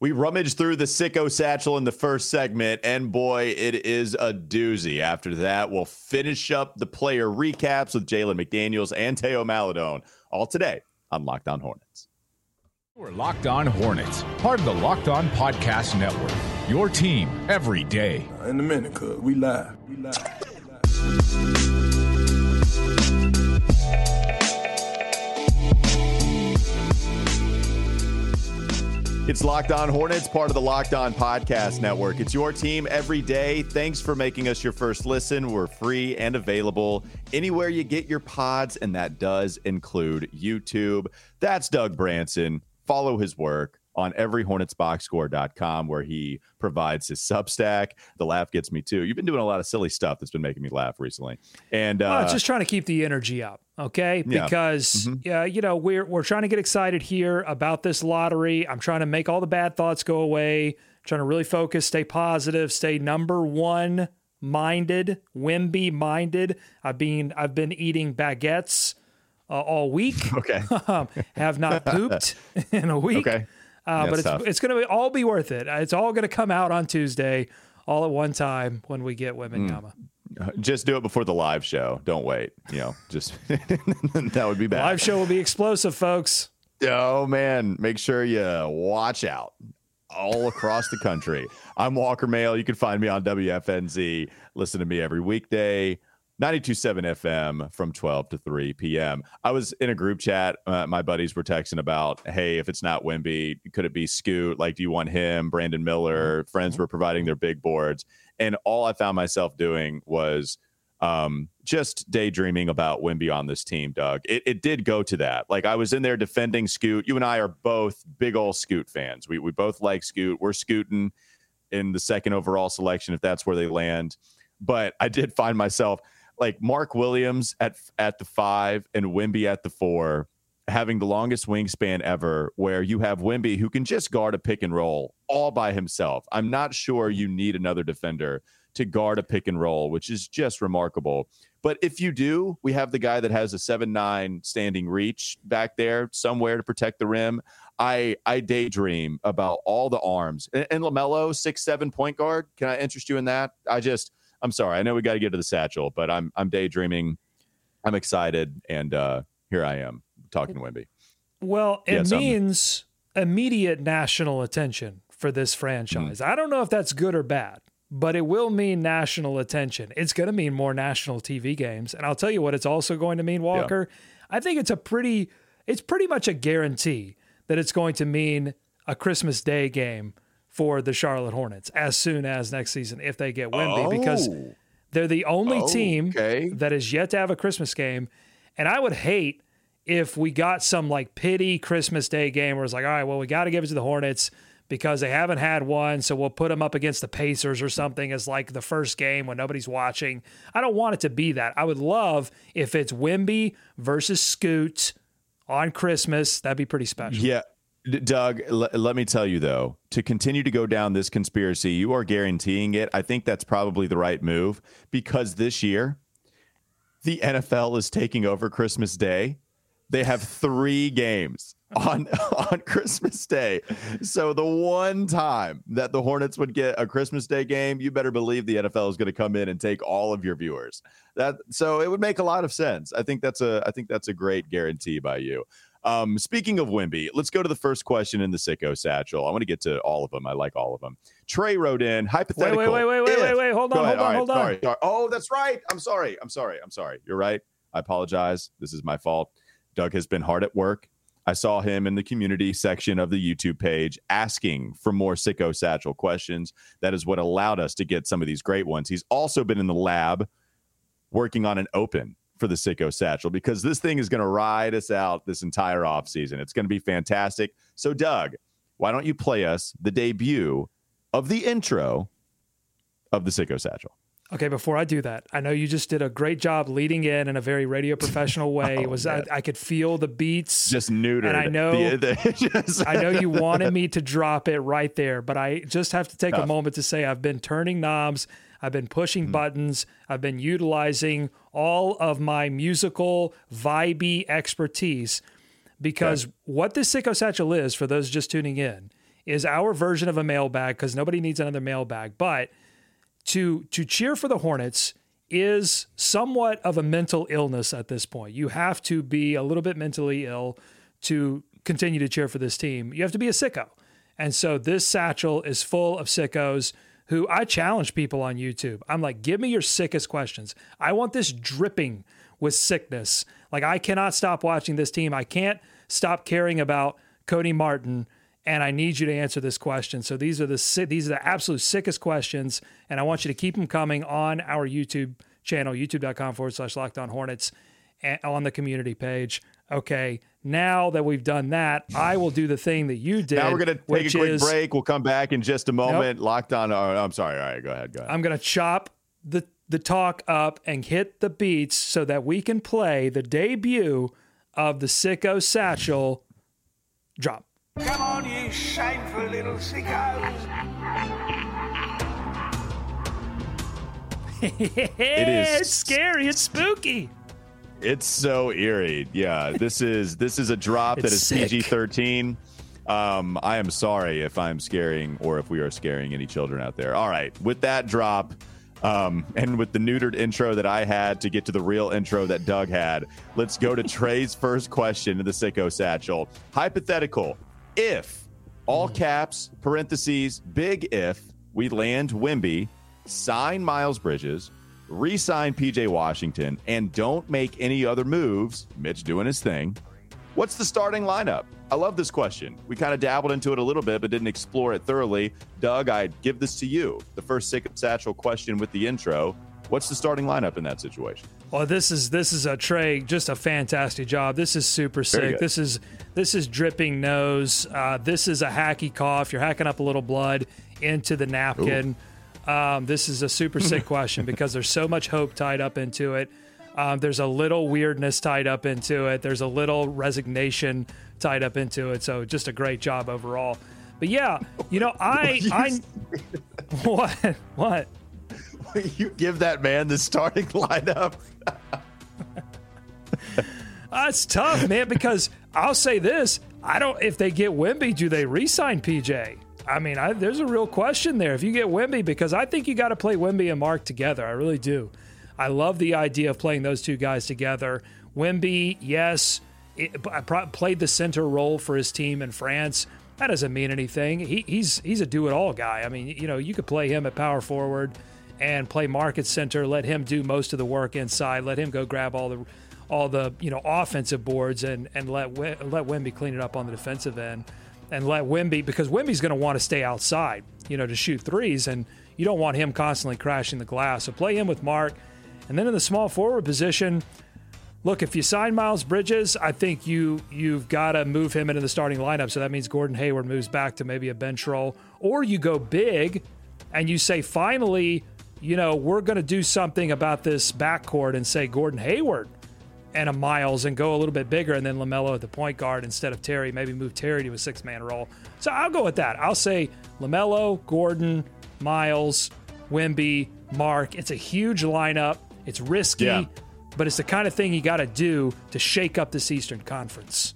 We rummaged through the sicko satchel in the first segment, and boy, it is a doozy. After that, we'll finish up the player recaps with Jalen McDaniels and Theo Maledon, all today on Locked On Hornets. We're Locked On Hornets, part of the Locked On Podcast Network. Your team every day. In a minute, cuz we live. We live. We live. It's Locked On Hornets, part of the Locked On Podcast Network. It's your team every day. Thanks for making us your first listen. We're free and available anywhere you get your pods, and that does include YouTube. That's Doug Branson. Follow his work on everyhornetsboxscore.com where he provides his Substack. The laugh gets me too. You've been doing a lot of silly stuff that's been making me laugh recently. And uh, well, just trying to keep the energy up, okay? Yeah. Because Mhm. yeah, you know, we're we're trying to get excited here about this lottery. I'm trying to make all the bad thoughts go away, trying to really focus, stay positive, stay number 1 minded, Wemby minded. I've been I've been eating baguettes uh, all week. Okay. Have not pooped in a week. Okay. Uh, but it's it's going to all be worth it. It's all going to come out on Tuesday, all at one time when we get Women Mm. Yama. just do it before the live show. Don't wait. You know, just that would be bad. Live show will be explosive, folks. Oh man, make sure you watch out all across the country. I'm Walker Mehl. You can find me on WFNZ. Listen to me every weekday. 927 FM from 12 to 3 p.m. I was in a group chat. Uh, my buddies were texting about, hey, if it's not Wemby, could it be Scoot? Like, do you want him? Brandon Miller. Friends were providing their big boards. And all I found myself doing was um, just daydreaming about Wemby on this team, Doug. It, it did go to that. Like I was in there defending Scoot. You and I are both big old Scoot fans. We we both like Scoot. We're scooting in the second overall selection if that's where they land. But I did find myself like Mark Williams at at the five and Wemby at the four, having the longest wingspan ever, where you have Wemby who can just guard a pick and roll all by himself. I'm not sure you need another defender to guard a pick and roll, which is just remarkable. But if you do, we have the guy that has a seven nine standing reach back there somewhere to protect the rim. I I daydream about all the arms and, and Lamelo six seven point guard. Can I interest you in that? I just I'm sorry. I know we got to get to the satchel, but I'm I'm daydreaming. I'm excited, and uh, here I am talking to Wemby. Well, Yeah, it means immediate national attention for this franchise. Mm. I don't know if that's good or bad, but it will mean national attention. It's going to mean more national TV games. And I'll tell you what it's also going to mean, Walker. I think it's a pretty it's pretty much a guarantee that it's going to mean a Christmas Day game for the Charlotte Hornets as soon as next season if they get because Oh. they're the only team Okay. that is yet to have a Christmas game. And I would hate if we got some like pity Christmas Day game where it's like, all right, well, we got to give it to the Hornets because they haven't had one. So we'll put them up against the Pacers or something as like the first game when nobody's watching. I don't want it to be that. I would love if it's Wemby versus Scoot on Christmas. That'd be pretty special. Yeah. Doug, l- let me tell you though, to continue to go down this conspiracy, you are guaranteeing it. I think that's probably the right move because this year, the NFL is taking over Christmas Day. They have three games on on Christmas Day. So the one time that the Hornets would get a Christmas Day game, you better believe the NFL is going to come in and take all of your viewers. That so it would make a lot of sense. I think that's a I think that's a great guarantee by you. Um, speaking of Wemby, let's go to the first question in the sicko satchel. I want to get to all of them. I like all of them. Trey wrote in hypothetical. wait, wait, wait, if- wait, wait. Hold on, ahead. hold on, right, hold on. sorry, sorry. Oh, that's right. I'm sorry. I'm sorry. I'm sorry. You're right. I apologize. This is my fault. Doug has been hard at work. I saw him in the community section of the YouTube page asking for more sicko satchel questions. That is what allowed us to get some of these great ones. He's also been in the lab working on an open for the sicko satchel because this thing is going to ride us out this entire offseason. It's going to be fantastic. So, Doug, why don't you play us the debut of the intro of the sicko satchel? Okay, before I do that, I know you just did a great job leading in in a very radio professional way. Oh, it was I. I could feel the beats. Just neutered. And I know- the- the- just- I know you wanted me to drop it right there, but I just have to take a moment to say I've been turning knobs, I've been pushing Mm-hmm. buttons, I've been utilizing all of my musical vibey expertise because what this sicko satchel is for those just tuning in is our version of a mailbag because nobody needs another mailbag. But to to cheer for the Hornets is somewhat of a mental illness at this point. You have to be a little bit mentally ill to continue to cheer for this team. You have to be a sicko. And so this satchel is full of sickos who I challenge people on YouTube. I'm like, give me your sickest questions. I want this dripping with sickness. Like I cannot stop watching this team. I can't stop caring about Cody Martin and I need you to answer this question. So these are the these are the absolute sickest questions, and I want you to keep them coming on our YouTube channel, youtube.com forward slash locked on hornets on the community page. Okay, now that we've done that, I will do the thing that you did. Now we're going to take a quick is, break. We'll come back in just a moment. Nope. Locked on. Oh, I'm sorry. All right, go ahead. Go ahead. I'm going to chop the the talk up and hit the beats so that we can play the debut of the Sicko Satchel drop. Come on, you shameful little sickos. it is it's scary. It's spooky. It's so eerie. Yeah, this is this is a drop that is PG thirteen. Um, I am sorry if I'm scaring or if we are scaring any children out there. All right, with that drop, um, and with the neutered intro that I had to get to the real intro that Doug had, let's go to Trey's first question to the Sicko Satchel. Hypothetical: If all caps parentheses big if we land Wemby, sign Miles Bridges, re sign PJ Washington, and don't make any other moves, Mitch doing his thing, what's the starting lineup? I love this question. We kind of dabbled into it a little bit, but didn't explore it thoroughly. Doug, I'd give this to you. The first sick satchel question with the intro. What's the starting lineup in that situation? Well, this is this is a Trey, just a fantastic job. This is super sick. This is this is dripping nose. Uh, this is a hacky cough. You're hacking up a little blood into the napkin. Ooh. Um, this is a super sick question because there's so much hope tied up into it. Um, there's a little weirdness tied up into it. There's a little resignation tied up into it. So just a great job overall. But yeah, you know, I, I, what, what? You give that man the starting lineup. That's tough, man. Because I'll say this: I don't. If they get Wemby, do they re-sign PJ? I mean, I, there's a real question there. If you get Wemby, because I think you got to play Wemby and Mark together. I really do. I love the idea of playing those two guys together. Wemby, yes, it, played the center role for his team in France. That doesn't mean anything. He, he's he's a do-it-all guy. I mean, you know, you could play him at power forward and play market center. Let him do most of the work inside. Let him go grab all the all the you know offensive boards and and let let Wemby clean it up on the defensive end and let Wemby because Wemby's going to want to stay outside, you know, to shoot threes, and you don't want him constantly crashing the glass. So play him with Mark, and then in the small forward position, look if you sign Miles Bridges, I think you you've got to move him into the starting lineup. So that means Gordon Hayward moves back to maybe a bench role, or you go big, and you say finally, you know, we're going to do something about this backcourt and say Gordon Hayward and a Miles and go a little bit bigger, and then LaMelo at the point guard instead of Terry. Maybe move Terry to a six man role. So I'll go with that. I'll say LaMelo, Gordon, Miles, Wemby, Mark. It's a huge lineup. It's risky, yeah. but it's the kind of thing you got to do to shake up this Eastern Conference.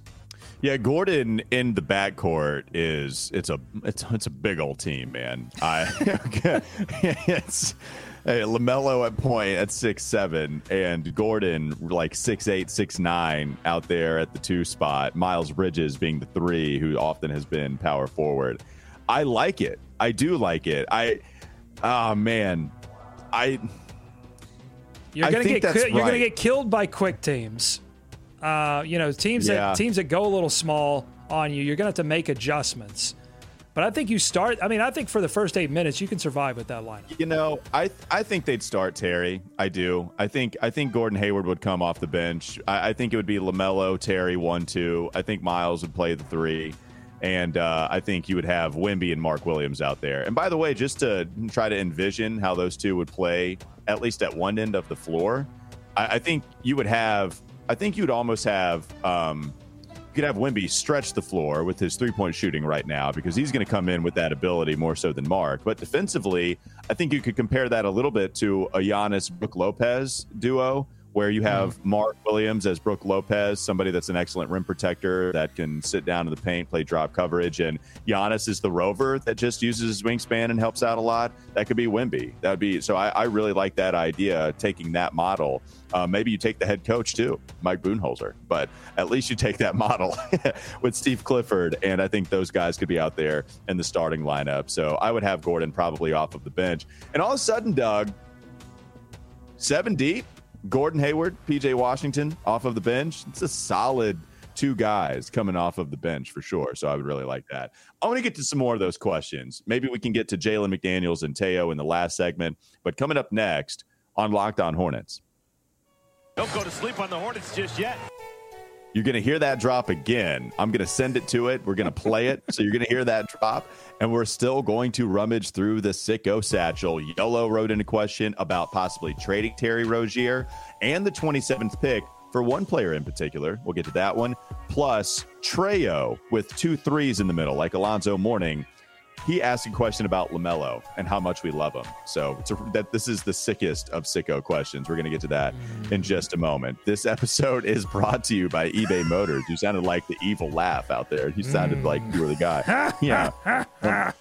Yeah, Gordon in the backcourt is it's a it's it's a big old team, man. I it's Hey, Lamelo at point at six seven, and Gordon like six eight, six nine out there at the two spot. Miles Bridges being the three, who often has been power forward. I like it. I do like it. I, oh man, I. You're gonna get you're right. gonna get killed by quick teams. Uh, you know, teams yeah. that teams that go a little small on you. You're gonna have to make adjustments. But I think you start. I mean, I think for the first eight minutes, you can survive with that lineup. You know, I I think they'd start Terry. I do. I think I think Gordon Hayward would come off the bench. I, I think it would be Lamelo, Terry, one, two. I think Miles would play the three, and uh, I think you would have Wemby and Mark Williams out there. And by the way, just to try to envision how those two would play, at least at one end of the floor, I, I think you would have. I think you'd almost have. Um, could have Wemby stretch the floor with his three point shooting right now because he's going to come in with that ability more so than Mark. But defensively, I think you could compare that a little bit to a Giannis Brook Lopez duo where you have Mark Williams as Brook Lopez, somebody that's an excellent rim protector that can sit down in the paint, play drop coverage, and Giannis is the rover that just uses his wingspan and helps out a lot. That could be Wemby. That would be so. I, I really like that idea, taking that model. Uh, maybe you take the head coach too, Mike Budenholzer, but at least you take that model with Steve Clifford, and I think those guys could be out there in the starting lineup. So I would have Gordon probably off of the bench, and all of a sudden, Doug, seven deep Gordon Hayward, PJ Washington off of the bench. It's a solid two guys coming off of the bench for sure. So I would really like that. I want to get to some more of those questions. Maybe we can get to Jalen McDaniels and Theo in the last segment. But coming up next on Locked On Hornets. Don't go to sleep on the Hornets just yet. You're going to hear that drop again. I'm going to send it to it. We're going to play it. so you're going to hear that drop. And we're still going to rummage through the sicko satchel. Yolo wrote in a question about possibly trading Terry Rozier and the 27th pick for one player in particular. We'll get to that one. Plus, Treo with two threes in the middle, like Alonzo Mourning he asked a question about LaMelo and how much we love him. So a, that this is the sickest of sicko questions. We're going to get to that in just a moment. This episode is brought to you by eBay Motors. You sounded like the evil laugh out there. You sounded like you were the guy. yeah.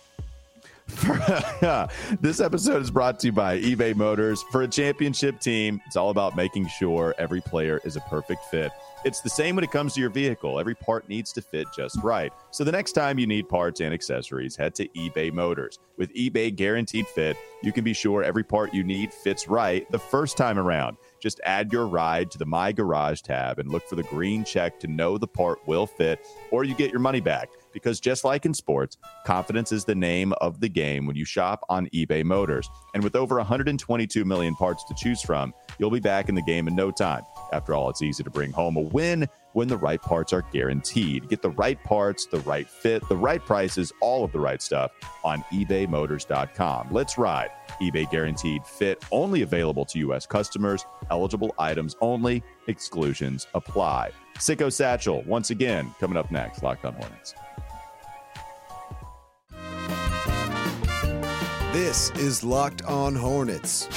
this episode is brought to you by eBay Motors. For a championship team, it's all about making sure every player is a perfect fit. It's the same when it comes to your vehicle. Every part needs to fit just right. So the next time you need parts and accessories, head to eBay Motors. With eBay Guaranteed Fit, you can be sure every part you need fits right the first time around. Just add your ride to the My Garage tab and look for the green check to know the part will fit, or you get your money back. Because just like in sports, confidence is the name of the game when you shop on eBay Motors. And with over 122 million parts to choose from, you'll be back in the game in no time. After all, it's easy to bring home a win when the right parts are guaranteed. Get the right parts, the right fit, the right prices, all of the right stuff on ebaymotors.com. Let's ride. eBay guaranteed fit only available to U.S. customers, eligible items only, exclusions apply. Sicko Satchel, once again, coming up next. Locked on Hornets. This is Locked On Hornets.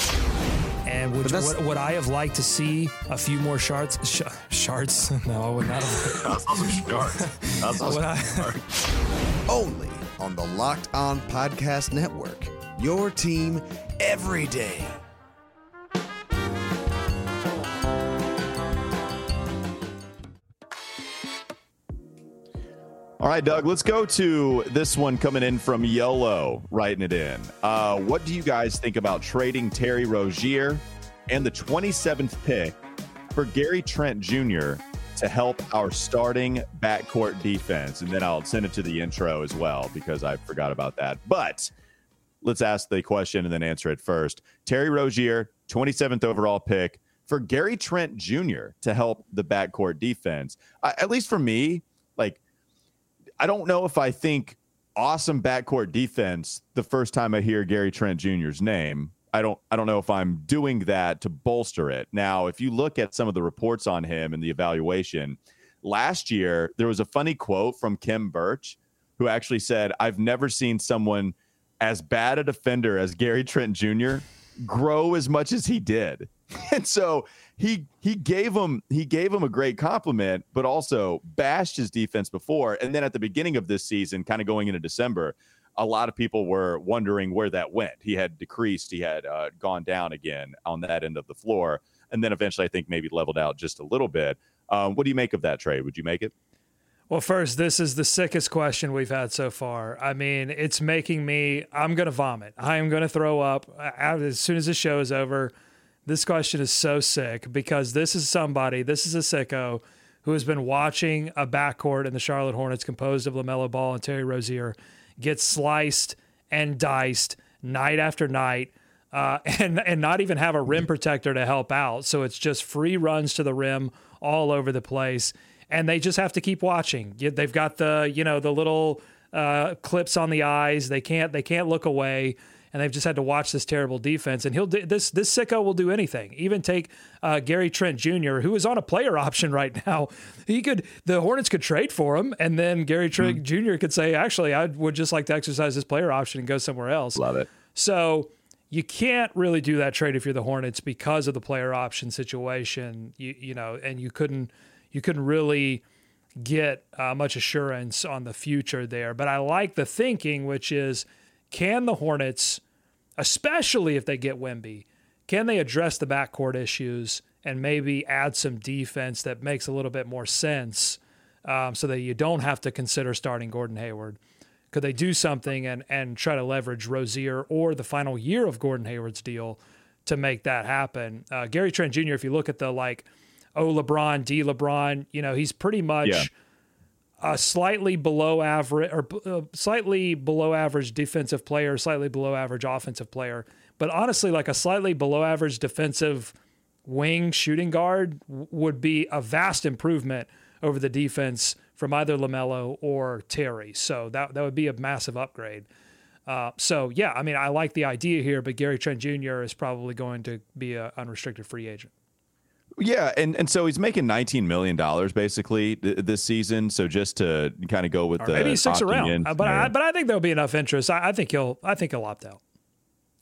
And which, what, would I have liked to see a few more shards? Sh- shards? No, I would not have. Only on the Locked On Podcast Network. Your team every day. All right, Doug, let's go to this one coming in from YOLO, writing it in. Uh, what do you guys think about trading Terry Rozier and the 27th pick for Gary Trent Jr. to help our starting backcourt defense? And then I'll send it to the intro as well because I forgot about that. But let's ask the question and then answer it first. Terry Rozier, 27th overall pick for Gary Trent Jr. to help the backcourt defense. Uh, at least for me, I don't know if I think awesome backcourt defense the first time I hear Gary Trent Jr.'s name. I don't I don't know if I'm doing that to bolster it. Now, if you look at some of the reports on him and the evaluation, last year there was a funny quote from Kim Birch who actually said, "I've never seen someone as bad a defender as Gary Trent Jr. grow as much as he did." And so he he gave him he gave him a great compliment, but also bashed his defense before. And then at the beginning of this season, kind of going into December, a lot of people were wondering where that went. He had decreased, he had uh, gone down again on that end of the floor, and then eventually I think maybe leveled out just a little bit. Um, what do you make of that trade? Would you make it? Well, first, this is the sickest question we've had so far. I mean, it's making me, I'm going to vomit. I am going to throw up as soon as the show is over. This question is so sick because this is somebody, this is a sicko who has been watching a backcourt in the Charlotte Hornets composed of LaMelo Ball and Terry Rozier get sliced and diced night after night. Uh, and and not even have a rim protector to help out. So it's just free runs to the rim all over the place, and they just have to keep watching. They've got the you know the little uh, clips on the eyes. They can't they can't look away and they've just had to watch this terrible defense. And he'll do this. This sicko will do anything. Even take uh, Gary Trent Jr., who is on a player option right now. He could the Hornets could trade for him, and then Gary Trent mm. Jr. could say, "Actually, I would just like to exercise this player option and go somewhere else." Love it. So you can't really do that trade if you're the Hornets because of the player option situation. You you know, and you couldn't you couldn't really get uh, much assurance on the future there. But I like the thinking, which is, can the Hornets, especially if they get Wemby, can they address the backcourt issues and maybe add some defense that makes a little bit more sense, um, so that you don't have to consider starting Gordon Hayward? Could they do something and and try to leverage Rozier or the final year of Gordon Hayward's deal to make that happen? Uh, Gary Trent Jr. If you look at the like, oh LeBron, D LeBron, you know he's pretty much. Yeah. A slightly below average or uh, slightly below average defensive player, slightly below average offensive player, but honestly, like a slightly below average defensive wing shooting guard w- would be a vast improvement over the defense from either LaMelo or Terry. So that that would be a massive upgrade. Uh, so yeah, I mean, I like the idea here, but Gary Trent Jr. is probably going to be an unrestricted free agent. Yeah, and and so he's making nineteen million dollars basically th- this season. So just to kind of go with Or the maybe sticks around, Uh, but I, but I think there'll be enough interest. I, I think he'll I think he'll opt out.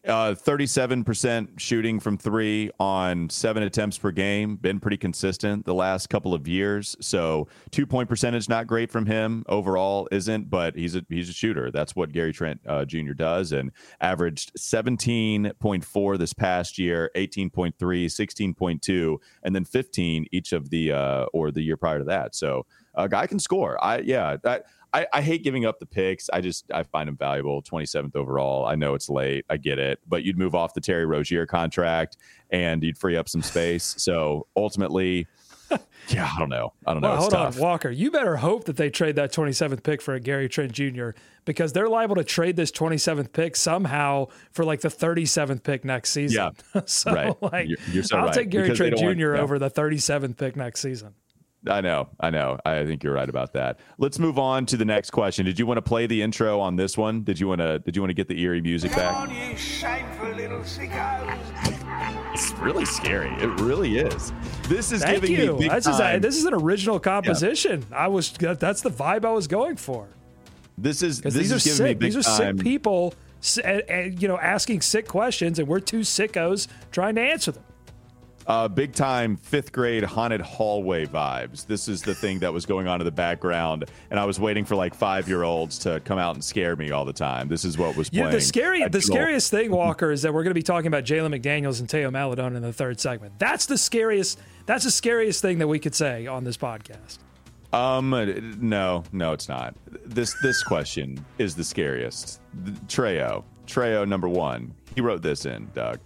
Uh, 37% shooting from three on seven attempts per game. Been pretty consistent the last couple of years. So two point percentage not great from him overall isn't, but he's a he's a shooter. That's what Gary Trent uh, Jr. does, and averaged 17.4 this past year, 18.3, 16.2, and then 15 each of the uh, or the year prior to that. So a guy can score. I yeah. That, I, I hate giving up the picks. I just I find him valuable. 27th overall. I know it's late. I get it, but you'd move off the Terry Rozier contract and you'd free up some space. So ultimately, yeah, I don't know. I don't know. It's hold tough. on, Walker. You better hope that they trade that 27th pick for a Gary Trent Jr. because they're liable to trade this 27th pick somehow for like the 37th pick next season. Yeah, so right. like, You're- you're so I'll right, take Gary because Trent don't want- Jr. yeah. over the 37th pick next season. I know. I know. I think you're right about that. Let's move on to the next question. Did you want to play the intro on this one? Did you want to? Did you want to get the eerie music back? you shameful little. It's really scary. It really is. This is Thank giving you. me big That's just, time. this is an original composition. I was that's the vibe I was going for. this is Because this these are is giving me sick. big These are time. sick people, and, and, you know, asking sick questions, and we're two sickos trying to answer them. Uh, big time fifth grade haunted hallway vibes. This is the thing that was going on in the background, and I was waiting for like five year olds to come out and scare me all the time. This is what was Yeah, the scary, the scariest thing, Walker, is that we're going to be talking about Jalen McDaniels and Theo Maledon in the third segment. That's the scariest. That's the scariest thing that we could say on this podcast. Um, no, no, it's not. This this question is the scariest. Treo, Treo number one. He wrote this in. Doug,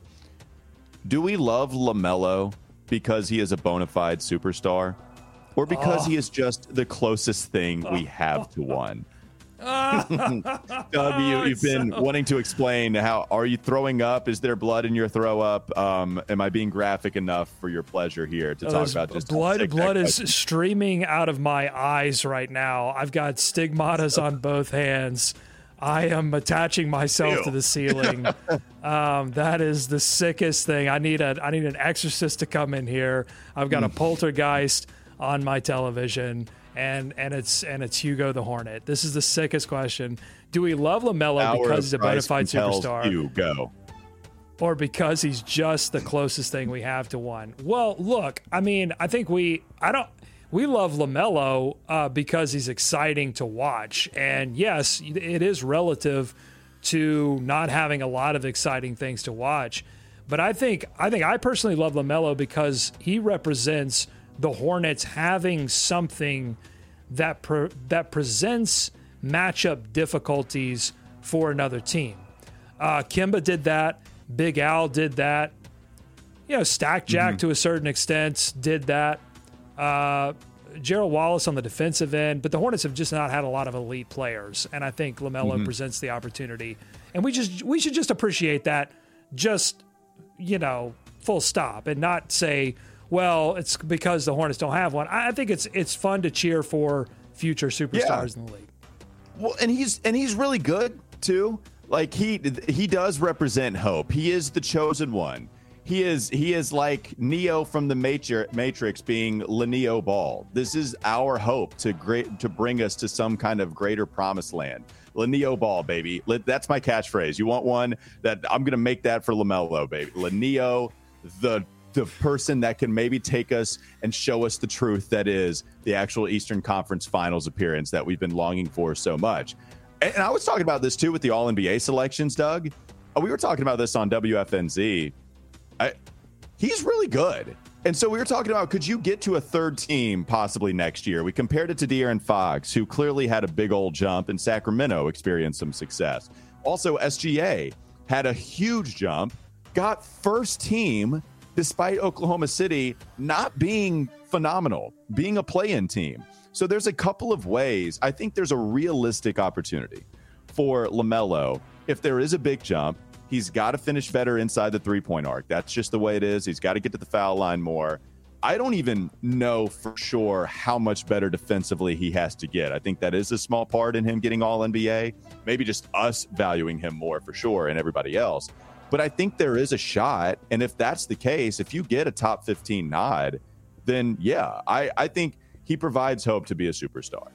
do we love Lamelo because he is a bona fide superstar, or because Oh. he is just the closest thing we have to one? You, you've been wanting to explain how are you throwing up? Is there blood in your throw up? Um, am I being graphic enough for your pleasure here to talk about just blood. Blood is question- streaming out of my eyes right now. I've got stigmatas on both hands. I am attaching myself to the ceiling. um, that is the sickest thing. I need a I need an exorcist to come in here. I've got a poltergeist on my television, and and it's and it's Hugo the Hornet. This is the sickest question. Do we love Lamelo because he's a bona fide superstar? You go. or because he's just the closest thing we have to one. Well, look, I mean, I think we, I don't, we love Lamelo uh, because he's exciting to watch, and yes, it is relative to not having a lot of exciting things to watch. But I think, I think I personally love Lamelo because he represents the Hornets having something that pre- that presents matchup difficulties for another team. Uh, Kimba did that. Big Al did that. You know, Stack Jack to a certain extent did that. Uh, Gerald Wallace on the defensive end, but the Hornets have just not had a lot of elite players, and I think Lamelo presents the opportunity, and we just we should just appreciate that, just you know, full stop, and not say, well, it's because the Hornets don't have one. I I think it's it's fun to cheer for future superstars in the league. Well, and he's and he's really good too. Like he he does represent hope. He is the chosen one. He is he is like Neo from the Matrix being Leneo Ball. This is our hope to great to bring us to some kind of greater promised land. Leneo Ball, baby. That's my catchphrase. You want one that I'm gonna make that for Lamelo, baby. Leneo, the the person that can maybe take us and show us the truth that is the actual Eastern Conference Finals appearance that we've been longing for so much. And, and I was talking about this too with the All NBA selections, Doug. We were talking about this on WFNZ. I, he's really good. And so we were talking about could you get to a third team possibly next year? We compared it to De'Aaron Fox, who clearly had a big old jump, and Sacramento experienced some success. Also, SGA had a huge jump, got first team despite Oklahoma City not being phenomenal, being a play in team. So there's a couple of ways. I think there's a realistic opportunity for LaMelo. If there is a big jump, he's got to finish better inside the three point arc. That's just the way it is. He's got to get to the foul line more. I don't even know for sure how much better defensively he has to get. I think that is a small part in him getting all NBA. Maybe just us valuing him more for sure and everybody else. But I think there is a shot. And if that's the case, if you get a top 15 nod, then yeah, I, I think he provides hope to be a superstar.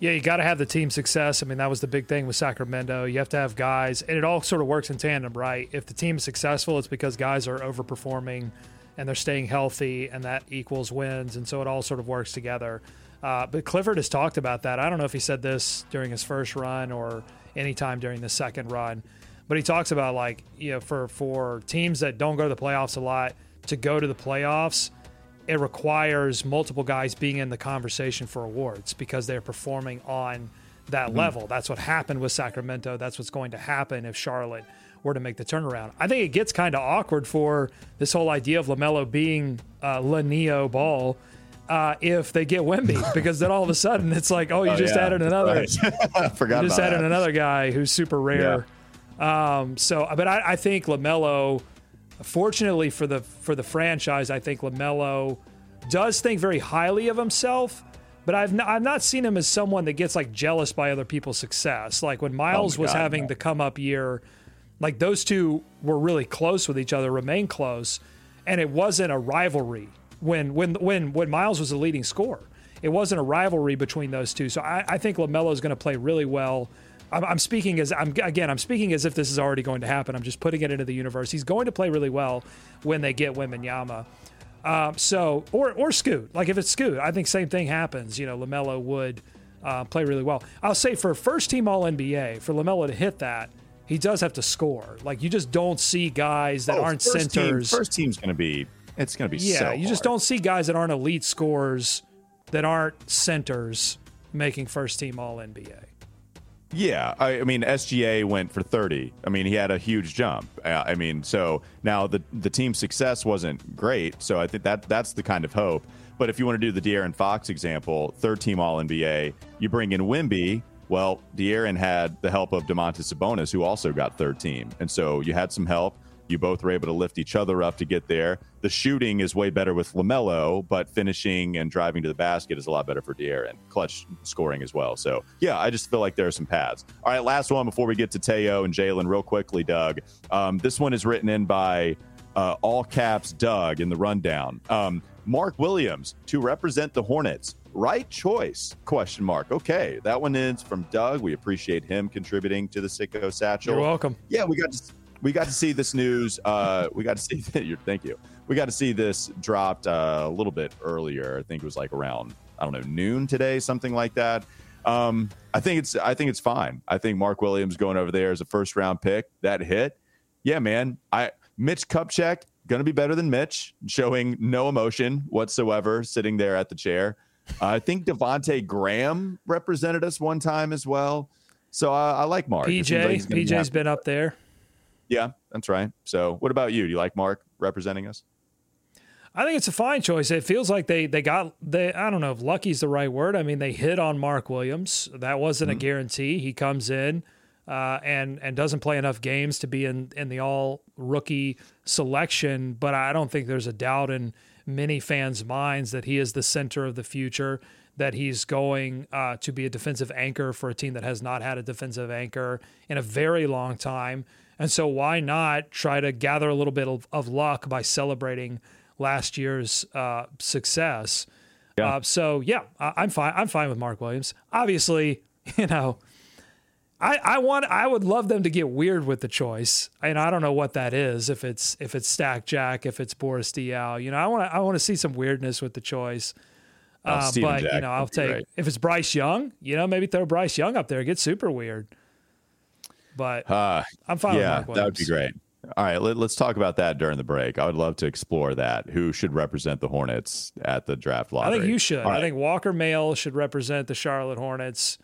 Yeah, you got to have the team success. I mean, that was the big thing with Sacramento. You have to have guys, and it all sort of works in tandem, right? If the team is successful, it's because guys are overperforming and they're staying healthy, and that equals wins. And so it all sort of works together. Uh, but Clifford has talked about that. I don't know if he said this during his first run or anytime during the second run, but he talks about like you know for for teams that don't go to the playoffs a lot to go to the playoffs it requires multiple guys being in the conversation for awards because they're performing on that level. That's what happened with Sacramento. That's what's going to happen if Charlotte were to make the turnaround. I think it gets kind of awkward for this whole idea of LaMelo being uh, Laneo Ball uh, if they get Wemby because then all of a sudden it's like, oh, you Oh, just yeah, added another. right. I forgot You just added that. another guy who's super rare. Um, so, but I, I think Lamelo, fortunately for the for the franchise, I think Lamelo does think very highly of himself. But I've not, I've not seen him as someone that gets like jealous by other people's success. Like when oh Miles was Oh God, having no. the come up year, like those two were really close with each other, remain close, and it wasn't a rivalry when when when when Miles was the leading scorer. It wasn't a rivalry between those two. So I, I think Lamelo is going to play really well. I'm, I'm speaking as I'm again. I'm speaking as if this is already going to happen. I'm just putting it into the universe. He's going to play really well when they get Wembanyama. Um, so or or Scoot. Like if it's Scoot, I think same thing happens. You know, Lamelo would uh, play really well. I'll say for first team All NBA for Lamelo to hit that, he does have to score. Like you just don't see guys that Oh, aren't first team- centers. first team's going to be, it's going to be yeah, so you just hard. don't see guys that aren't elite scorers that aren't centers making first team All NBA. Yeah, I, I mean SGA went for 30. I mean he had a huge jump. Uh, I mean so now the the team success wasn't great. So I think that that's the kind of hope. But if you want to do the De'Aaron Fox example, third team All NBA, you bring in Wemby. Well, De'Aaron had the help of Domantas Sabonis, who also got third team, and so you had some help. You both were able to lift each other up to get there. The shooting is way better with Lamelo, but finishing and driving to the basket is a lot better for De'Aaron. Clutch scoring as well. So yeah, I just feel like there are some paths. All right, last one before we get to Theo and Jalen, real quickly, Doug. Um, this one is written in by uh, all caps Doug in the rundown. Um, Mark Williams to represent the Hornets. Right choice? Question mark. Okay, that one is from Doug. We appreciate him contributing to the Sicko Satchel. You're welcome. Yeah, we got to we got to see this news. Uh, we got to see. thank you. We got to see this dropped uh, a little bit earlier. I think it was like around I don't know noon today, something like that. Um, I think it's I think it's fine. I think Mark Williams going over there as a first round pick that hit. Yeah, man. I Mitch Kupchak going to be better than Mitch, showing no emotion whatsoever, sitting there at the chair. Uh, I think Devonte Graham represented us one time as well. So uh, I like Mark. It seems like PJ, gonna be been up there. Yeah, that's right. So, what about you? Do you like Mark representing us? I think it's a fine choice. It feels like they they got they I don't know if lucky's the right word. I mean, they hit on Mark Williams. That wasn't a guarantee. He comes in uh, and and doesn't play enough games to be in in the all rookie selection, but I don't think there's a doubt in many fans' minds that he is the center of the future. That he's going uh, to be a defensive anchor for a team that has not had a defensive anchor in a very long time. And so why not try to gather a little bit of, of luck by celebrating last year's uh, success? Yeah. Uh, so yeah, I, I'm fine. I'm fine with Mark Williams. Obviously, you know, I, I want I would love them to get weird with the choice. And I don't know what that is. If it's if it's Stack Jack, if it's Boris Diaw, you know, I want I want to see some weirdness with the choice. Oh, Uh, but Jack you know, I'll take great. if it's Bryce Young, you know, maybe throw Bryce Young up there, get super weird. But Uh, I'm fine yeah, that would be great. All right, let, us talk about that during the break. I would love to explore that. Who should represent the Hornets at the draft lottery? I think you should. I think Walker Mehl should represent the Charlotte Hornets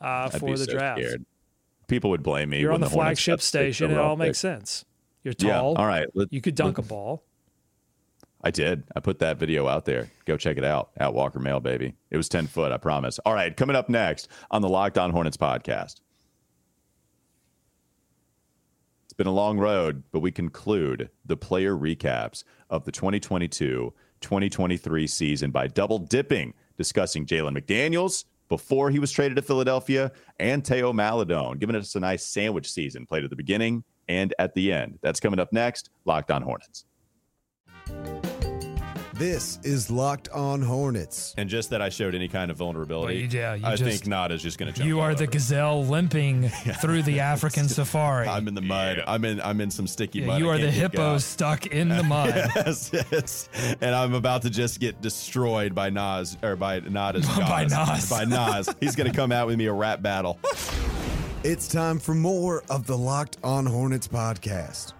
uh, for the so draft. scared. People would blame me. You're when on the, flagship the sixth station. It all makes pick. sense. You're Yeah. tall. All right. Let, You could dunk a ball. I did. I put that video out there. Go check it out at Walker Mehl, baby. It was 10 foot, I promise. All right, coming up next on the Locked On Hornets podcast. It's been a long road, but we conclude the player recaps of the 2022 2023 season by double dipping, discussing Jalen McDaniels before he was traded to Philadelphia and Theo Maledon, giving us a nice sandwich season played at the beginning and at the end. That's coming up next. Locked On Hornets. This is Locked On Hornets. And just that I showed any kind of vulnerability, Well, you- yeah, you I just- think Nada's just going to jump. You all are the over. gazelle limping through the African safari. I'm in the mud. I'm in. I'm in some sticky Yeah, mud. you I are the hippo stuck in the mud. yes, yes. And I'm about to just get destroyed by Nas or by Nada's By. Nas. By Nas. He's going to come out with me a rap battle. It's time for more of the Locked On Hornets podcast.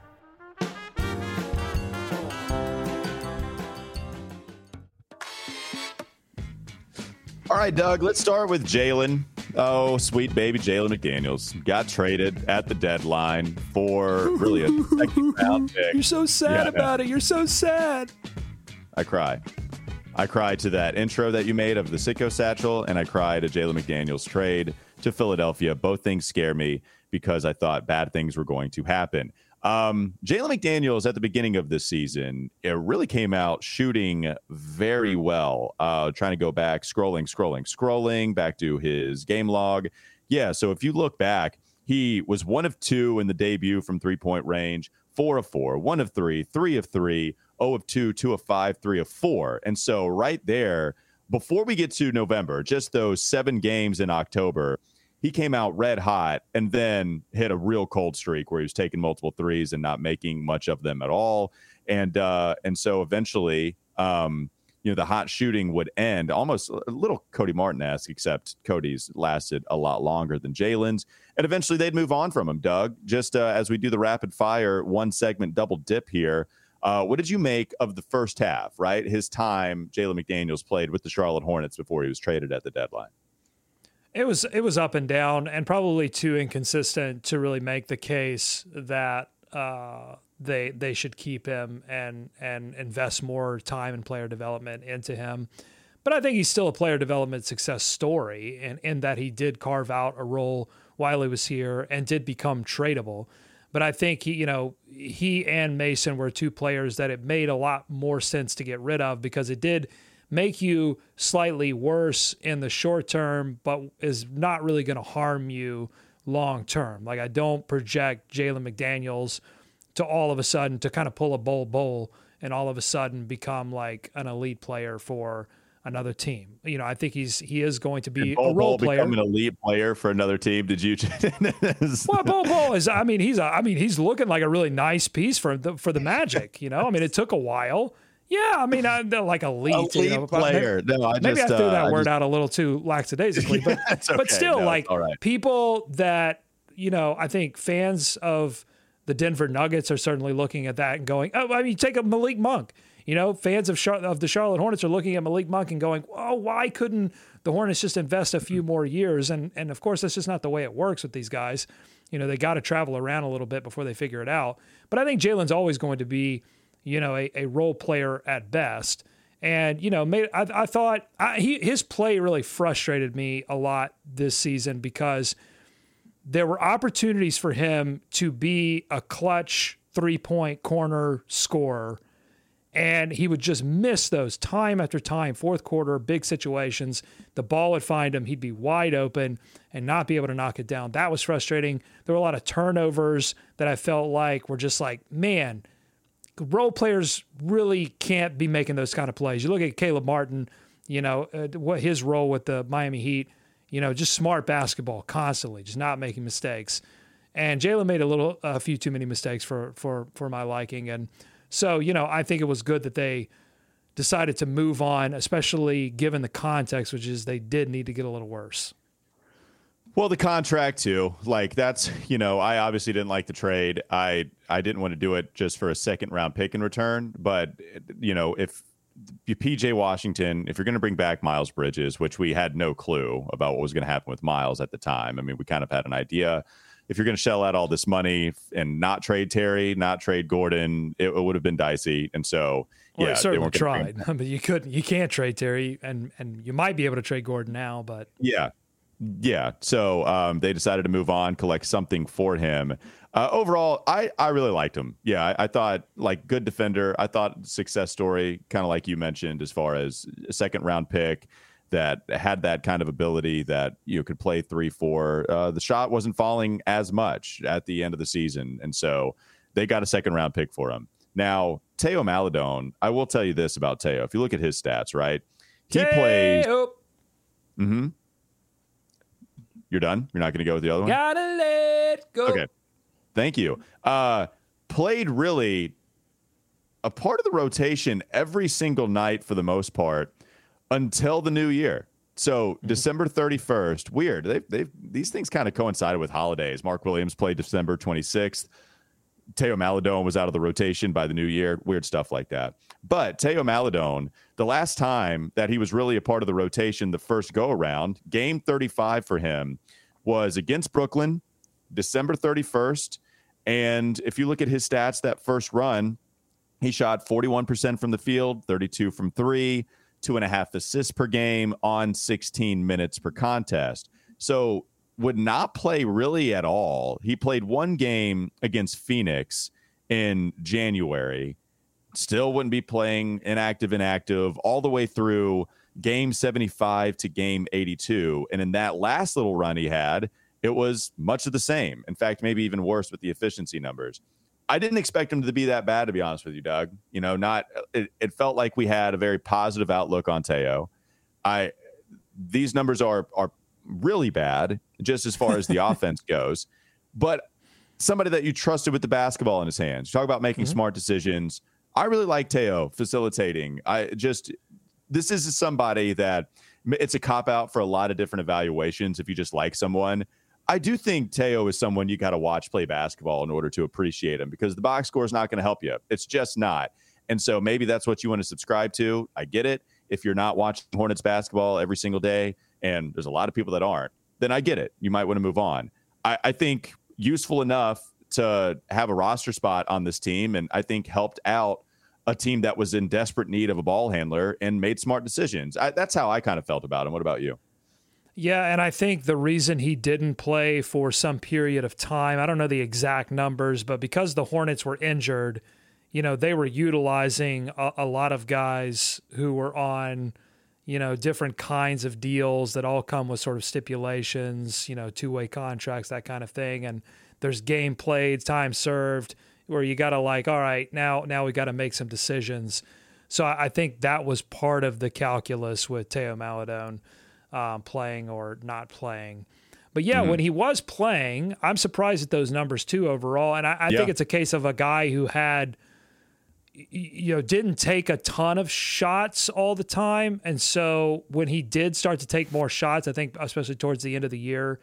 All right, Doug. Let's start with Jalen. Oh, sweet baby Jalen McDaniels got traded at the deadline for really a second round pick. You're so sad Yeah, about it. You're so sad. I cry. I cry to that intro that you made of the Sicko Satchel, and I cry to Jalen McDaniels' trade to Philadelphia. Both things scare me because I thought bad things were going to happen. Um, Jalen McDaniels at the beginning of this season, it really came out shooting very well. Uh, trying to go back, scrolling, scrolling, scrolling back to his game log. Yeah, so if you look back, he was one of two in the debut from three point range, four of four, one of three, three of three, oh of two, two of five, three of four. And so right there, before we get to November, just those seven games in October, he came out red hot and then hit a real cold streak where he was taking multiple threes and not making much of them at all. And uh, and so eventually, um, you know, the hot shooting would end almost a little Cody Martin esque, except Cody's lasted a lot longer than Jalen's. And eventually they'd move on from him, Doug. Just uh, as we do the rapid fire one segment double dip here. Uh, what did you make of the first half, right? His time Jalen McDaniels played with the Charlotte Hornets before he was traded at the deadline. It was it was up and down, and probably too inconsistent to really make the case that uh, they they should keep him and and invest more time and player development into him. But I think he's still a player development success story, in, in that he did carve out a role while he was here and did become tradable. But I think he, you know, he and Mason were two players that it made a lot more sense to get rid of because it did make you slightly worse in the short term, but is not really going to harm you long term. Like I don't project Jalen McDaniels to all of a sudden to kind of pull a Bol Bol and all of a sudden become like an elite player for another team. You know, I think he's he is going to be a role Bol player. become an elite player for another team. Did you? Well, Bo Bo is. I mean, he's. A, I mean, he's looking like a really nice piece for the for the Magic. You know, I mean, it took a while. Yeah, I mean, I, they're like elite, elite you know, player. No, I Maybe, maybe I threw uh, that I word just- out a little too lackadaisically, but It's but still, No, like right. people that you know, I think fans of the Denver Nuggets are certainly looking at that and going, oh, I mean, take a Malik Monk. You know, fans of Char- of the Charlotte Hornets are looking at Malik Monk and going, oh, why couldn't the Hornets just invest a few more years? And and of course, that's just not the way it works with these guys. You know, they got to travel around a little bit before they figure it out. But I think Jalen's always going to be, you know, a, a role player at best. And you know, made, I, I thought I, he, his play really frustrated me a lot this season because there were opportunities for him to be a clutch three point corner scorer, And he would just miss those time after time, fourth quarter, big situations. The ball would find him. He'd be wide open and not be able to knock it down. That was frustrating. There were a lot of turnovers that I felt like were just like, man, role players really can't be making those kind of plays. You look at Caleb Martin, you know, uh, what his role with the Miami Heat, you know, just smart basketball constantly, just not making mistakes. And Jalen made a little, a few too many mistakes for for for my liking. And so, you know, I think it was good that they decided to move on, especially given the context, which is they did need to get a little worse. Well, the contract too. Like that's you know, I obviously didn't like the trade. I I didn't want to do it just for a second round pick in return. But you know, if PJ Washington, if you're going to bring back Miles Bridges, which we had no clue about what was going to happen with Miles at the time. I mean, we kind of had an idea. If you're going to shell out all this money and not trade Terry, not trade Gordon, it, it would have been dicey. And so, well, yeah, they certainly tried, but you couldn't. You can't trade Terry, and and you might be able to trade Gordon now, but yeah, yeah. So um, they decided to move on, collect something for him. Uh, overall, I, I really liked him. Yeah, I, I, thought like good defender. I thought success story, kind of like you mentioned, as far as a second round pick that had that kind of ability that you know, could play three, four. Uh, the shot wasn't falling as much at the end of the season, and so they got a second round pick for him. Now, Theo Maledon, I will tell you this about Theo. If you look at his stats, right, he Theo! plays. Mm-hmm. You're done. You're not going to go with the other one. Gotta let go. Okay. Thank you. Uh, played really a part of the rotation every single night for the most part until the new year. So mm-hmm. December 31st, weird. They they these things kind of coincided with holidays. Mark Williams played December 26th. Theo Maledon was out of the rotation by the new year. Weird stuff like that. But Theo Maledon, the last time that he was really a part of the rotation, the first go around, game 35 for him was against Brooklyn, December 31st. And if you look at his stats, that first run, he shot 41% from the field, 32 from three, two and a half assists per game on 16 minutes per contest. So would not play really at all. He played one game against Phoenix in January still wouldn't be playing inactive, inactive all the way through game 75 to game 82. And in that last little run he had, it was much of the same. In fact, maybe even worse with the efficiency numbers. I didn't expect him to be that bad, to be honest with you, Doug. You know, not it, it felt like we had a very positive outlook on Theo. I these numbers are are really bad, just as far as the offense goes. But somebody that you trusted with the basketball in his hands. Talk about making mm-hmm. smart decisions I really like Theo facilitating. I just this is somebody that it's a cop out for a lot of different evaluations if you just like someone. I do think Theo is someone you got to watch play basketball in order to appreciate him because the box score is not going to help you. It's just not. And so maybe that's what you want to subscribe to. I get it. If you're not watching Hornets basketball every single day, and there's a lot of people that aren't, then I get it. You might want to move on. I, I think useful enough to have a roster spot on this team, and I think helped out a team that was in desperate need of a ball handler and made smart decisions. I, that's how I kind of felt about him. What about you? Yeah, and I think the reason he didn't play for some period of time, I don't know the exact numbers, but because the Hornets were injured, you know, they were utilizing a, a lot of guys who were on, you know, different kinds of deals that all come with sort of stipulations, you know, two way contracts, that kind of thing. And there's game played, time served, where you got to like, all right, now now we got to make some decisions. So I, I, think that was part of the calculus with Theo Maledon um, playing or not playing. But yeah, mm-hmm. when he was playing, I'm surprised at those numbers too overall. And I, I yeah. think it's a case of a guy who had, you know, didn't take a ton of shots all the time. And so when he did start to take more shots, I think especially towards the end of the year,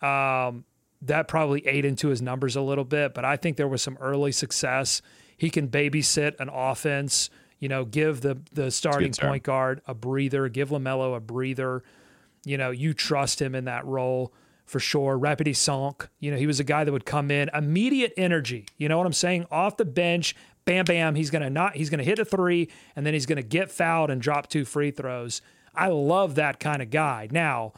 um, that probably ate into his numbers a little bit, but I think there was some early success. He can babysit an offense, you know, give the the starting point guard a breather, give LaMelo a breather. You know, you trust him in that role for sure. Rapide Cinq, you know, he was a guy that would come in, immediate energy. You know what I'm saying? Off the bench, bam, bam. He's gonna not. He's gonna hit a three, and then he's gonna get fouled and drop two free throws. I love that kind of guy. Now,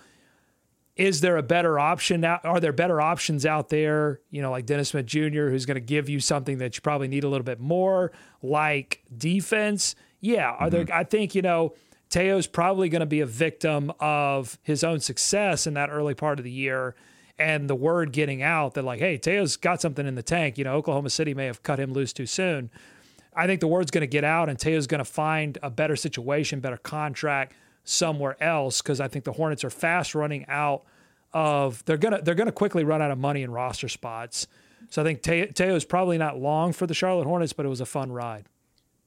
is there a better option now? Are there better options out there? You know, like Dennis Smith Jr., who's going to give you something that you probably need a little bit more, like defense. Yeah, are there? Mm-hmm. I think you know Theo's probably going to be a victim of his own success in that early part of the year, and the word getting out that like, hey, Theo's got something in the tank. You know, Oklahoma City may have cut him loose too soon. I think the word's going to get out, and Theo's going to find a better situation, better contract somewhere else because I think the Hornets are fast running out of they're gonna they're gonna quickly run out of money in roster spots. So I think Te- Theo is probably not long for the Charlotte Hornets, but it was a fun ride.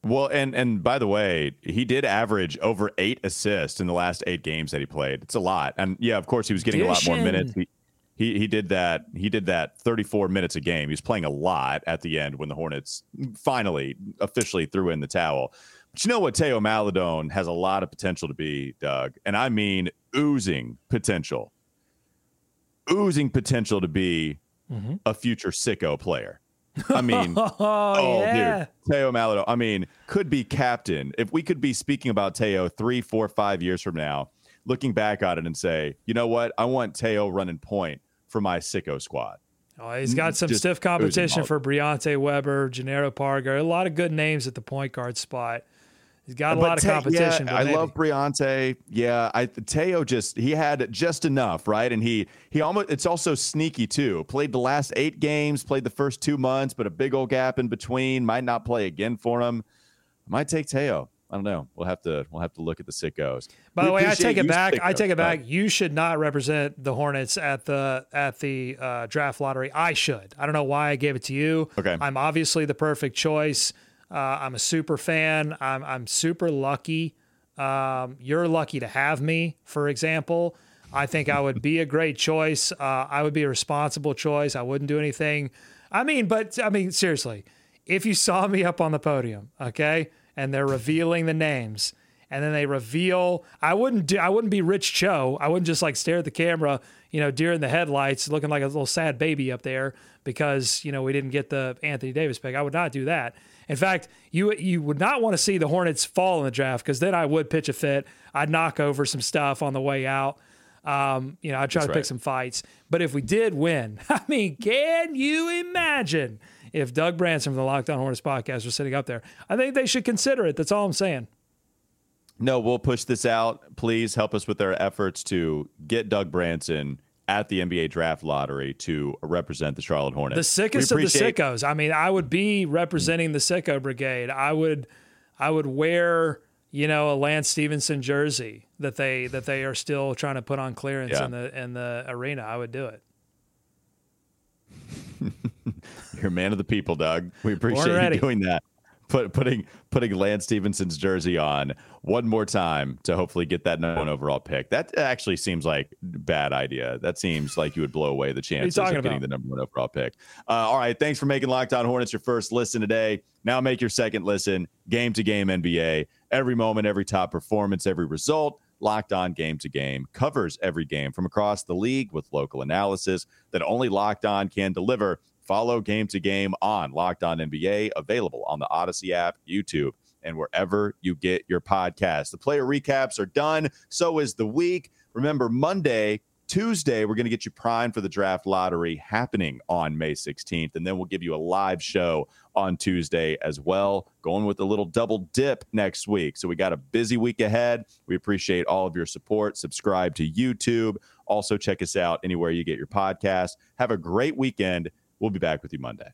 Well, and and by the way, he did average over eight assists in the last eight games that he played. It's a lot, and yeah, of course, he was getting a lot more minutes. He, he he did that. He did that 34 minutes a game. He was playing a lot at the end when the Hornets finally officially threw in the towel. But you know what? Theo Maledon has a lot of potential to be, Doug, and I mean oozing potential, oozing potential to be mm-hmm. a future sicko player. I mean, Oh, Oh, yeah. dude, Theo Maledon. I mean, could be captain. If we could be speaking about Theo three, four, five years from now, looking back at it and say, you know what, I want Theo running point for my sicko squad. Oh, he's got mm, some Just stiff competition for Briante Weber, Jannero Pargo, a lot of good names at the point guard spot. He's got a But lot of Te- competition. Yeah, I maybe. love Briante. Yeah, I Theo just he had just enough, right? And he he almost it's also sneaky too. Played the last eight games, played the first two months, but a big old gap in between. Might not play again for him. Might take Theo. I don't know. We'll have to we'll have to look at the sickos. By We the way, I take it back. I take it but- back. You should not represent the Hornets at the at the uh, draft lottery. I should. I don't know why I gave it to you. Okay. I'm obviously the perfect choice. Uh, I'm a super fan. I'm I'm super lucky. Um, you're lucky to have me, for example. I think I would be a great choice. Uh, I would be a responsible choice. I wouldn't do anything. I mean, but I mean, seriously, if you saw me up on the podium, okay, and they're revealing the names, and then they reveal, I wouldn't do, I wouldn't be Rich Cho. I wouldn't just like stare at the camera, you know, deer in the headlights, looking like a little sad baby up there because you know we didn't get the Anthony Davis pick. I would not do that. In fact, you you would not want to see the Hornets fall in the draft because then I would pitch a fit. I'd knock over some stuff on the way out. Um, you know, I'd try That's to pick some fights. But if we did win, I mean, can you imagine if Doug Branson from the Locked On Hornets podcast was sitting up there? I think they should consider it. That's all I'm saying. No, we'll push this out. Please help us with our efforts to get Doug Branson at the NBA draft lottery to represent the Charlotte Hornets. The sickest of the appreciate- sickos. I mean, I would be representing the sicko brigade. I would, I would wear, you know, a Lance Stephenson jersey that they that they are still trying to put on clearance Yeah. in the in the arena. I would do it. You're a man of the people, Doug. We appreciate you doing that. Put, putting putting Lance Stephenson's jersey on one more time to hopefully get that number one overall pick. That actually seems like bad idea. That seems like you would blow away the chances of getting about? the number one overall pick. Uh, all right, thanks for making Locked On Hornets your first listen today. Now make your second listen. Game to game NBA. Every moment, every top performance, every result. Locked On Game to Game covers every game from across the league with local analysis that only Locked On can deliver. Follow Game to Game on Locked On NBA, available on the Audacy app, YouTube, and wherever you get your podcasts. The player recaps are done. So is the week. Remember, Monday, Tuesday, we're going to get you primed for the draft lottery happening on May 16th. And then we'll give you a live show on Tuesday as well, going with a little double dip next week. So we got a busy week ahead. We appreciate all of your support. Subscribe to YouTube. Also, check us out anywhere you get your podcast. Have a great weekend. We'll be back with you Monday.